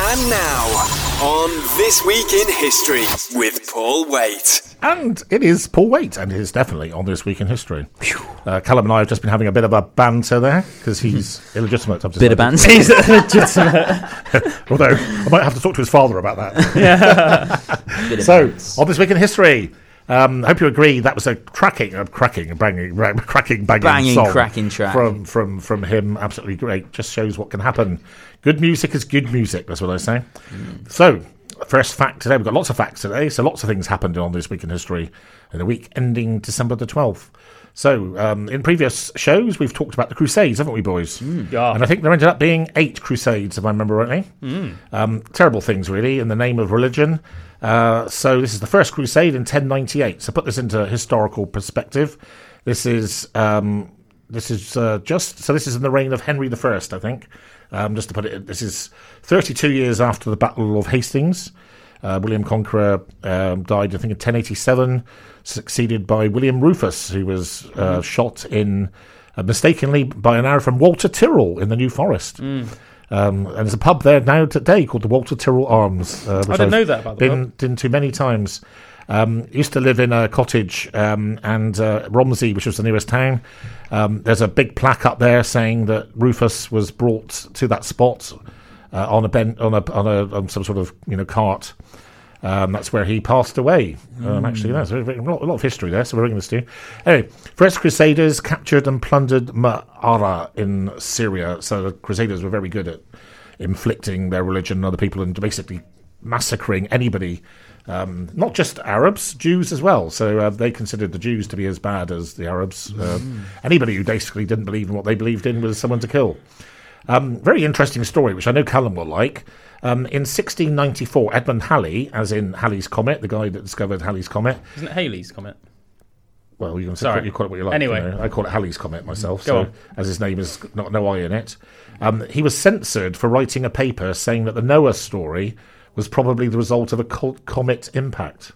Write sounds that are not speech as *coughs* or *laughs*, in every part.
And now, on This Week in History with Paul Waite. And it is Paul Waite, and it is definitely on This Week in History. Uh, Callum and I have just been having a bit of a banter there because *laughs* he's illegitimate. I've Bit of decided. banter. Although I might have to talk to his father about that. *laughs* *laughs* Bit of so, on This Week in History, um, I hope you agree that was a cracking, a cracking, banging, ra- cracking, banging, Banging, song cracking track. from from from him. Absolutely great. Just shows what can happen. Good music is good music. That's what I say. Mm. So, first fact today. We've got lots of facts today. So, lots of things happened on this week in history in the week ending December the twelfth. So, um, in previous shows, we've talked about the Crusades, haven't we, boys? Yeah. And I think there ended up being eight Crusades, if I remember rightly. Um, terrible things, really, in the name of religion. Uh, so this is the first crusade in 1098. So put this into historical perspective. This is um, this is uh, just so this is in the reign of Henry I, I think. Um, just to put it, this is 32 years after the Battle of Hastings. Uh, William Conqueror um, died, I think, in 1087, succeeded by William Rufus, who was uh, shot in uh, mistakenly by an arrow from Walter Tyrrell in the New Forest. Um, and there's a pub there now today called the Walter Tyrrell Arms. Uh, which didn't I've know that about the been, been to many times. Um, used to live in a cottage, um, and uh, Romsey, which was the nearest town. Um, there's a big plaque up there saying that Rufus was brought to that spot uh, on a ben- on a on a on some sort of you know cart. Um, that's where he passed away. Um, actually, that's a, very- a lot, a lot of history there. So we're bringing this to you. Anyway, first Crusaders captured and plundered Ma'ara in Syria. So the Crusaders were very good at inflicting their religion on other people and basically massacring anybody, um, not just Arabs, Jews as well. So uh, they considered the Jews to be as bad as the Arabs. Uh, anybody who basically didn't believe in what they believed in was someone to kill. Um, very interesting story, which I know Callum will like. Um, in 1694, Edmund Halley, as in Halley's Comet, the guy that discovered Halley's Comet, Isn't it Halley's comet? well, you can Sorry. say you call it what you like. Anyway. you know. I call it Halley's Comet myself. Go so, on. as his name is not no I in it, um, he was censored for writing a paper saying that the Noah story was probably the result of a cult comet impact.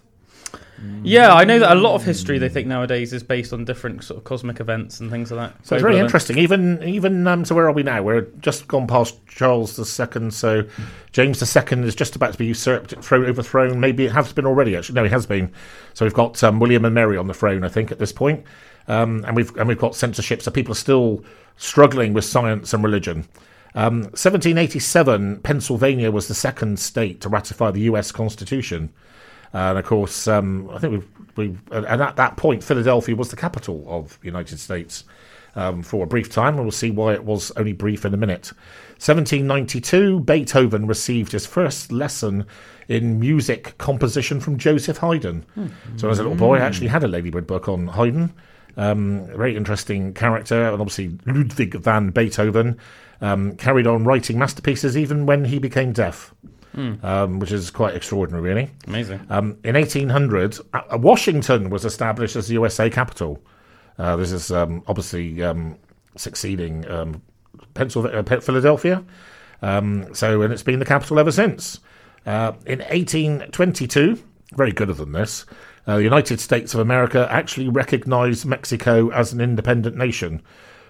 Yeah, I know that a lot of history they think nowadays is based on different sort of cosmic events and things like that. So it's events. interesting. Even even um, so, where are we now? We're just gone past Charles II. So James II is just about to be usurped, thrown, overthrown. Maybe it has been already. Actually, no, he has been. So we've got um, William and Mary on the throne, I think, at this point. Um, and we've and we've got censorship. So people are still struggling with science and religion. Um, 1787, Pennsylvania was the second state to ratify the U.S. Constitution. And of course, um, I think we we and at that point, Philadelphia was the capital of the United States um, for a brief time, and we'll see why it was only brief in a minute. 1792, Beethoven received his first lesson in music composition from Joseph Haydn. So, as a little boy, I actually had a Ladybird book on Haydn. Um, very interesting character, and obviously Ludwig van Beethoven um, carried on writing masterpieces even when he became deaf, um, which is quite extraordinary, really. Amazing. Um, in 1800, uh, Washington was established as the USA capital. Uh, this is um, obviously um, succeeding um, Pennsylvania, uh, Philadelphia. Um, so, and it's been the capital ever since. Uh, in 1822, very good than this, uh, the United States of America actually recognized Mexico as an independent nation,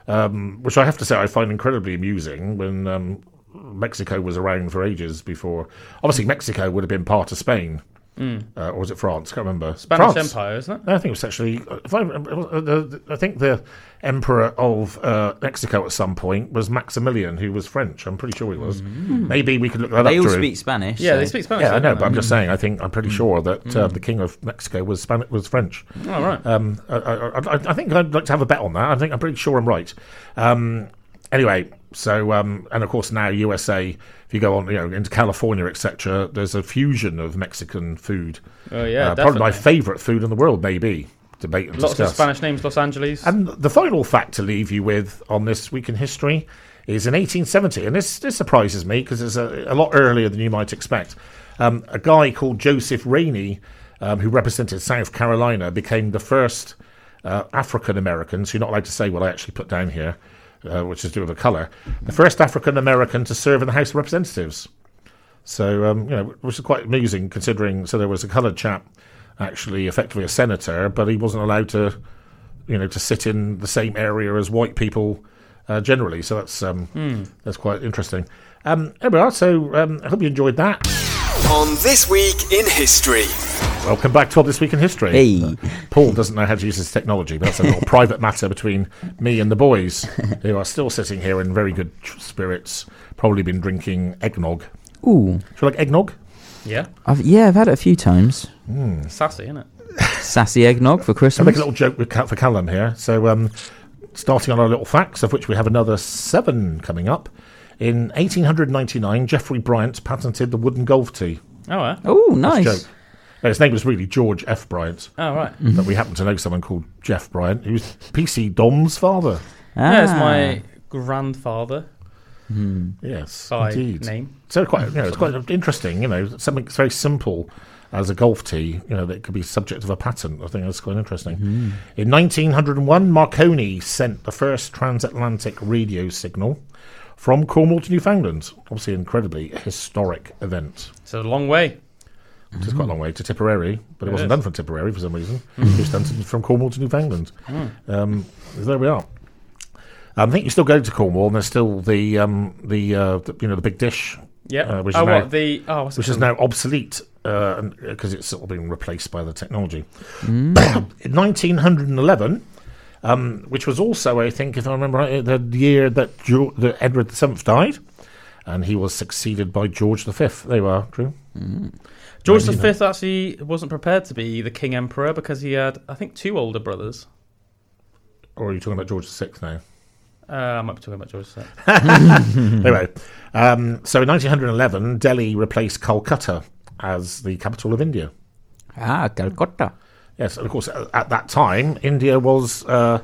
um, which I have to say I find incredibly amusing when um, Mexico was around for ages before. Obviously, Mexico would have been part of Spain. Uh, or was it France? I can't remember. Spanish France. Empire, isn't it? No, I think it was actually. If I, remember, it was, uh, the, I think the emperor of uh, Mexico at some point was Maximilian, who was French. I'm pretty sure he was. Maybe we could look that They up. all Drew. speak Spanish. Yeah, so- they speak Spanish. Yeah, I know, don't but I'm just saying. I think I'm pretty sure that uh, the king of Mexico was Spanish, was French. Oh, right. Um, I, I, I, I think I'd like to have a bet on that. I think I'm pretty sure I'm right. Um, anyway, so um, and of course now USA. If you go on, you know, into California, etc., there's a fusion of Mexican food. Oh, yeah, uh, probably my favourite food in the world, maybe. Debate and Lots discuss. of Spanish names, Los Angeles. And the final fact to leave you with on this week in history is in 1870, and this this surprises me because it's a, a lot earlier than you might expect. Um, a guy called Joseph Rainey, um, who represented South Carolina, became the first uh, African American. So you're not allowed to say what I actually put down here, uh, which is due to the colour. The first African American to serve in the House of Representatives. So um, you know, which is quite amusing considering. So there was a coloured chap, actually effectively a senator, but he wasn't allowed to, you know, to sit in the same area as white people uh, generally. So that's um, that's quite interesting. Um, there we are. So um, I hope you enjoyed that. On This Week in History. Welcome back to This Week in History. Hey. Uh, Paul doesn't know how to use his technology, but that's a little *laughs* private matter between me and the boys, who are still sitting here in very good spirits. Probably been drinking eggnog. Ooh, Do you like eggnog? Yeah, I've, yeah, I've had it a few times. sassy, isn't it? Sassy eggnog for Christmas. I'll make a little joke with for Callum here. So, um, starting on our little facts, of which we have another seven coming up. In 1899, Geoffrey Bryant patented the wooden golf tee. Oh, yeah. Oh, nice. Joke. No, his name was really George F. Bryant, Oh, right. but we happen to know someone called Jeff Bryant, who's PC Dom's father. Yeah, it's Ah. my grandfather Yes, by indeed. name. So quite, you know, it's quite interesting. You know, something very simple as a golf tee. You know, that could be subject of a patent. I think that's quite interesting. In 1901, Marconi sent the first transatlantic radio signal from Cornwall to Newfoundland. Obviously, incredibly historic event. It's a long way. It's quite a long way to Tipperary, but it, It wasn't is. done from Tipperary for some reason. It was done from Cornwall to Newfoundland. Um, there we are. Um, I think you're still go to Cornwall, and there's still the um, the, uh, the you know the big dish Yeah. Uh, which oh, is now- what? The, oh, which is now obsolete because it's sort of been replaced by the technology. *coughs* In 1911, um, which was also, I think, if I remember right, the year that, Geor that Edward VII died, and he was succeeded by George V. There you are, Drew. George Maybe V actually wasn't prepared to be the king emperor because he had, I think, two older brothers. Or are you talking about George VI now? Uh, I might be talking about George VI. *laughs* *laughs* Anyway, um, so in 1911, Delhi replaced Calcutta as the capital of India. Ah, Calcutta. Yes, and of course, at at that time, India was, uh,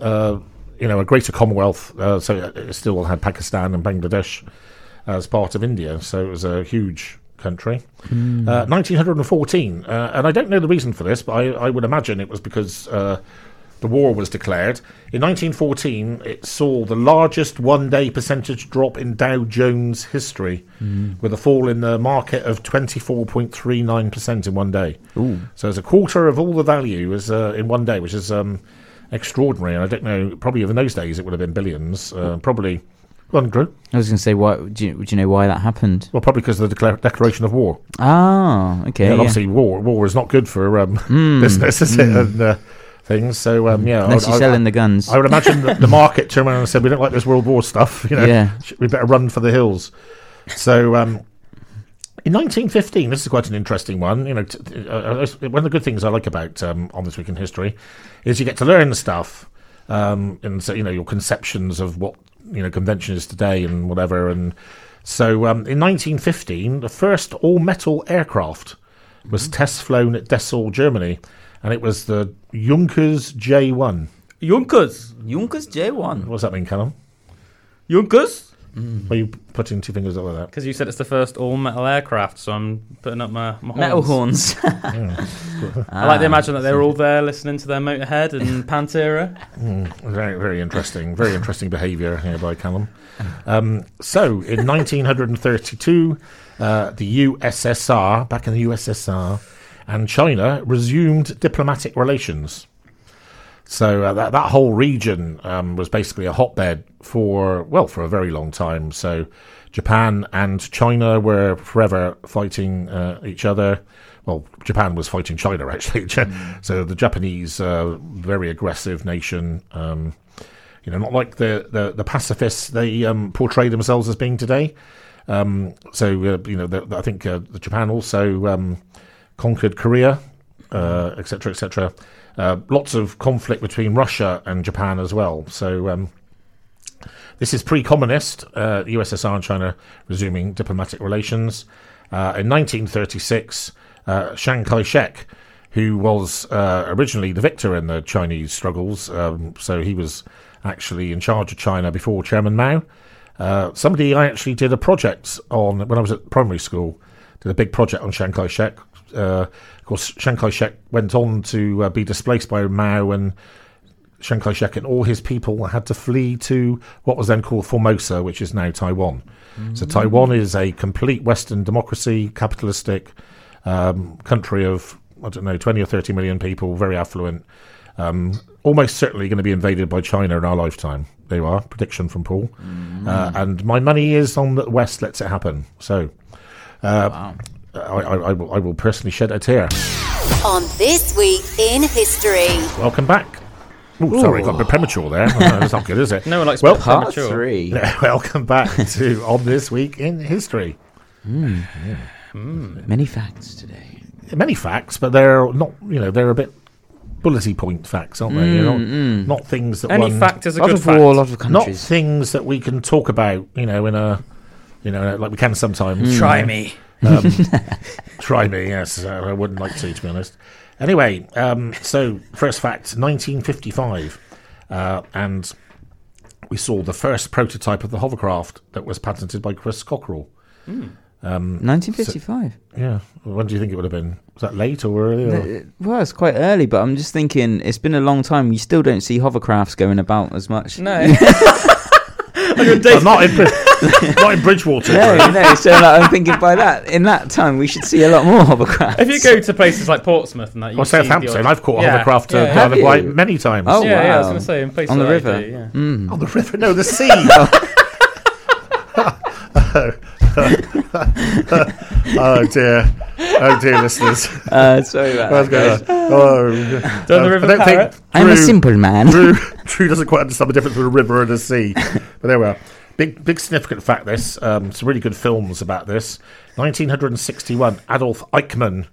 uh, you know, a greater Commonwealth. Uh, so it still had Pakistan and Bangladesh as part of India. So it was a huge country. Uh, 1914, uh, and I don't know the reason for this, but I, I would imagine it was because uh, the war was declared. In 1914, it saw the largest one-day percentage drop in Dow Jones history, with a fall in the market of 24.39% in one day. So it's a quarter of all the value is uh, in one day, which is um, extraordinary. And I don't know, probably in those days it would have been billions. Uh, probably, well, Drew. I was going to say, what? Do you, do you know why that happened? Well, probably because of the declar- declaration of war. Ah, okay. Yeah, Yeah, obviously, war war is not good for um, *laughs* business, is it? And uh, things. So um, yeah, Unless I, you're I- selling the guns. I would imagine the *laughs* market turned around and said, "We don't like this World War stuff. You know, Yeah. we better run for the hills." So, um, in 1915, this is quite an interesting one. You know, t- uh, uh, one of the good things I like about um, on this week in history is you get to learn stuff, um, and so you know your conceptions of what you know convention is today and whatever. And so, um, in 1915, the first all-metal aircraft was test flown at Dessau, Germany, and it was the Junkers J1. Junkers! Junkers J1. What does that mean, Callum? Junkers! Why are you putting two fingers up like that? Because you said it's the first all metal aircraft, so I'm putting up my, my Metal horns. horns. *laughs* *laughs* I like to imagine that they're all there listening to their Motorhead and *laughs* Pantera. Very, very interesting. Very interesting behaviour here by Callum. Um, so, in 1932, uh, the USSR, back in the USSR, and China resumed diplomatic relations. So uh, that that whole region um, was basically a hotbed for well for a very long time. So Japan and China were forever fighting uh, each other. Well, Japan was fighting China actually. *laughs* so the Japanese, uh, very aggressive nation. Um, you know, not like the the, the pacifists they um, portray themselves as being today. Um, so uh, you know, the, I think uh, the Japan also um, conquered Korea, uh, etc. cetera, et cetera. Uh, lots of conflict between Russia and Japan as well. So um, this is pre-communist. Uh, USSR and China resuming diplomatic relations. Uh, in 1936, uh, Chiang Kai-shek, who was uh, originally the victor in the Chinese struggles, um, so he was actually in charge of China before Chairman Mao. Uh, somebody I actually did a project on when I was at primary school. Did a big project on Chiang Kai-shek. Uh, of course, Chiang Kai-shek went on to uh, be displaced by Mao, and Chiang Kai-shek and all his people had to flee to what was then called Formosa, which is now Taiwan. So Taiwan is a complete Western democracy, capitalistic um, country of I don't know twenty or thirty million people, very affluent. um, almost certainly going to be invaded by China in our lifetime. There you are, prediction from Paul. Uh, and my money is on the West lets it happen. So uh, I, I, I, will, I will personally shed a tear. On This Week in History. Welcome back. Oh, sorry, got a bit premature there. *laughs* That's not good, is it? No one likes Well, well, Part premature. three. *laughs* Welcome back to On This Week in History. Mm. Many facts today. Many facts, but they're not, you know, they're a bit bullety point facts, aren't they? You know, mm, mm. not things that Any one, fact is a A lot good of fact. war, a lot of not things that we can talk about, you know, in a, you know, like we can sometimes. Hmm. Try me. *laughs* Try me, yes. Uh, I wouldn't like to, to be honest. Anyway, um, so first fact 1955. Uh, and we saw the first prototype of the hovercraft that was patented by Chris Cockerell. 1955. Yeah. When do you think it would have been? Was that late or early? Or? Uh, Well, it's quite early, but I'm just thinking it's been a long time. You still don't see hovercrafts going about as much. No. *laughs* *laughs* Well, not, in, Brid- not in Bridgwater. No, no. So like, I'm thinking by that, in that time, we should see a lot more hovercrafts. if you go to places like Portsmouth and that, you Or Southampton. I've caught a Yeah, hovercraft uh, yeah, down Have the you? White many times. Oh, yeah, yeah, I was going to say in places On the like river. I do, yeah. On the river, no, the sea. *laughs* *laughs* oh dear, oh dear, listeners. Uh, sorry about *laughs* that. going on? Oh, Down the uh, river I don't Parrett. think I'm a simple man. Drew, Drew doesn't quite understand the difference between a river and a sea. But there we are. Big, big significant fact. This um, some really good films about this. 1961, Adolf Eichmann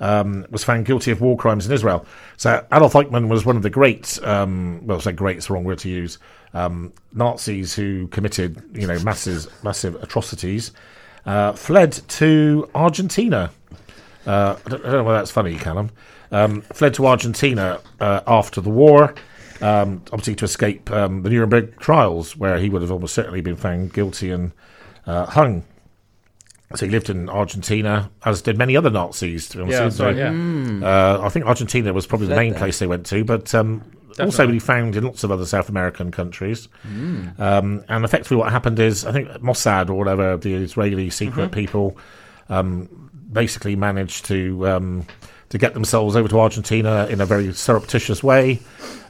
um, was found guilty of war crimes in Israel. So Adolf Eichmann was one of the great, um, well, say great is the wrong word to use, um, Nazis who committed, you know, masses, massive atrocities. Uh, fled to Argentina. Uh, I, don't, I don't know why that's funny, Callum. Um, fled to Argentina uh, after the war, um, obviously to escape um, the Nuremberg trials, where he would have almost certainly been found guilty and uh, hung. So he lived in Argentina, as did many other Nazis. To be honest Yeah, with right, yeah. Uh, I think Argentina was probably the main there. place they went to, but um, also be found in lots of other South American countries. Um, and effectively, what happened is, I think Mossad or whatever, the Israeli secret people, um, basically managed to um, to get themselves over to Argentina in a very surreptitious way,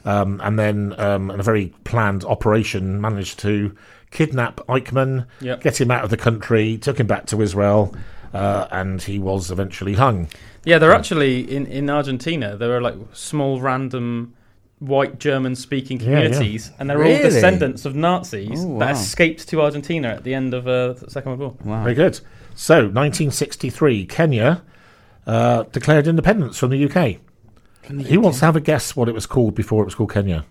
um, and then um, in a very planned operation, managed to kidnap Eichmann, Yep. get him out of the country, took him back to Israel. Uh, and he was eventually hung. Yeah, they're actually in, in Argentina. There are like small random white German speaking Yeah, yeah. communities, and they're all descendants of Nazis Oh, that escaped to Argentina at the end of uh, the Second World War. Wow. Very good. So, 1963, Kenya uh, declared independence from the UK. Who wants to have a guess what it was called before it was called Kenya?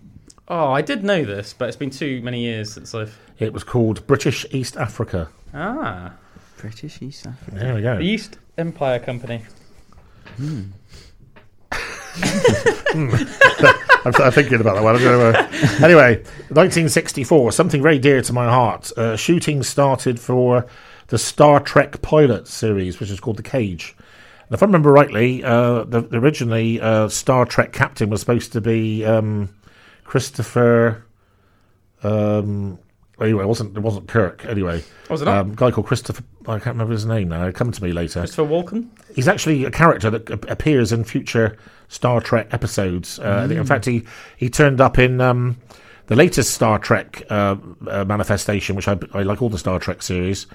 Oh, I did know this, but it's been too many years since I've. It was called British East Africa. Ah, British East Africa. There we go. the East Empire Company. *laughs* I'm, I'm thinking about that one. I'm gonna, uh, anyway, 1964, something very dear to my heart. Uh, shooting started for the Star Trek pilot series, which is called The Cage. If I remember rightly, uh, the, originally uh, Star Trek captain was supposed to be um, Christopher. Um, anyway, it wasn't it wasn't Kirk? Anyway, Was it not? um, guy called Christopher. I can't remember his name now. It'll come to me later. Christopher Walken. He's actually a character that a- appears in future Star Trek episodes. Uh, In fact, he, he turned up in um, the latest Star Trek uh, uh, manifestation, which I, I like all the Star Trek series.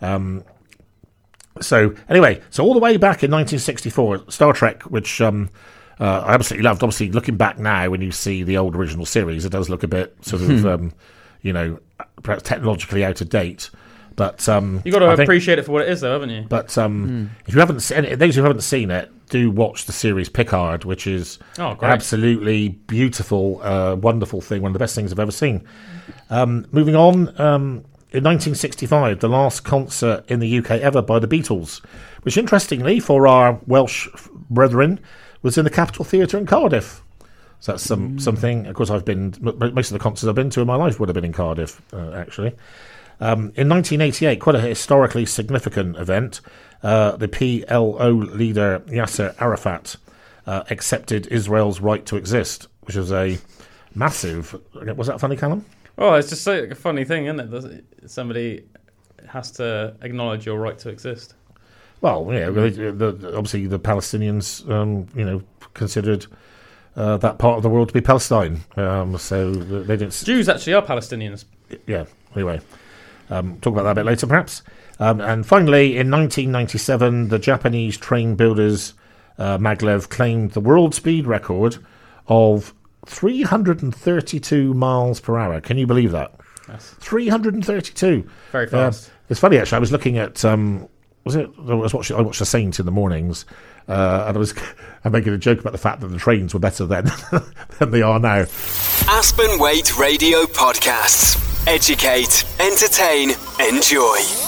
Um, so anyway, so all the way back in 1964, Star Trek, which um, uh, I absolutely loved. Obviously, looking back now, when you see the old original series, it does look a bit sort of, um, you know, perhaps technologically out of date. But um, You got to I think- appreciate it for what it is, though, haven't you? but um, if you haven't seen it, those who haven't seen it, do watch the series Picard, which is Oh, absolutely beautiful, uh, wonderful thing. One of the best things I've ever seen. Um, moving on, um, in 1965, the last concert in the UK ever by the Beatles, which interestingly for our Welsh brethren was in the Capitol Theatre in Cardiff. So that's some something. Of course, I've been most of the concerts I've been to in my life would have been in Cardiff, uh, actually. Um, in 1988, quite a historically significant event, uh, the PLO leader Yasser Arafat uh, accepted Israel's right to exist, which was a massive. Was that funny, Callum? Oh, it's just like, a funny thing, isn't it? Somebody has to acknowledge your right to exist. Well, yeah, obviously the Palestinians, um, you know, considered uh, that part of the world to be Palestine. Um, so they didn't. Jews actually are Palestinians. yeah. Anyway, um, talk about that a bit later, perhaps. Um, and finally, in 1997, the Japanese train builders uh, maglev claimed the world speed record of 332 miles per hour. Can you believe that? 332. Very Uh, fast. it's funny actually. I was looking at um, was it? I was watching. I watched The Saint in the mornings, uh, and I was *laughs* I'm making a joke about the fact that the trains were better then *laughs* than they are now. Aspen Weight Radio Podcasts. Educate, entertain, enjoy.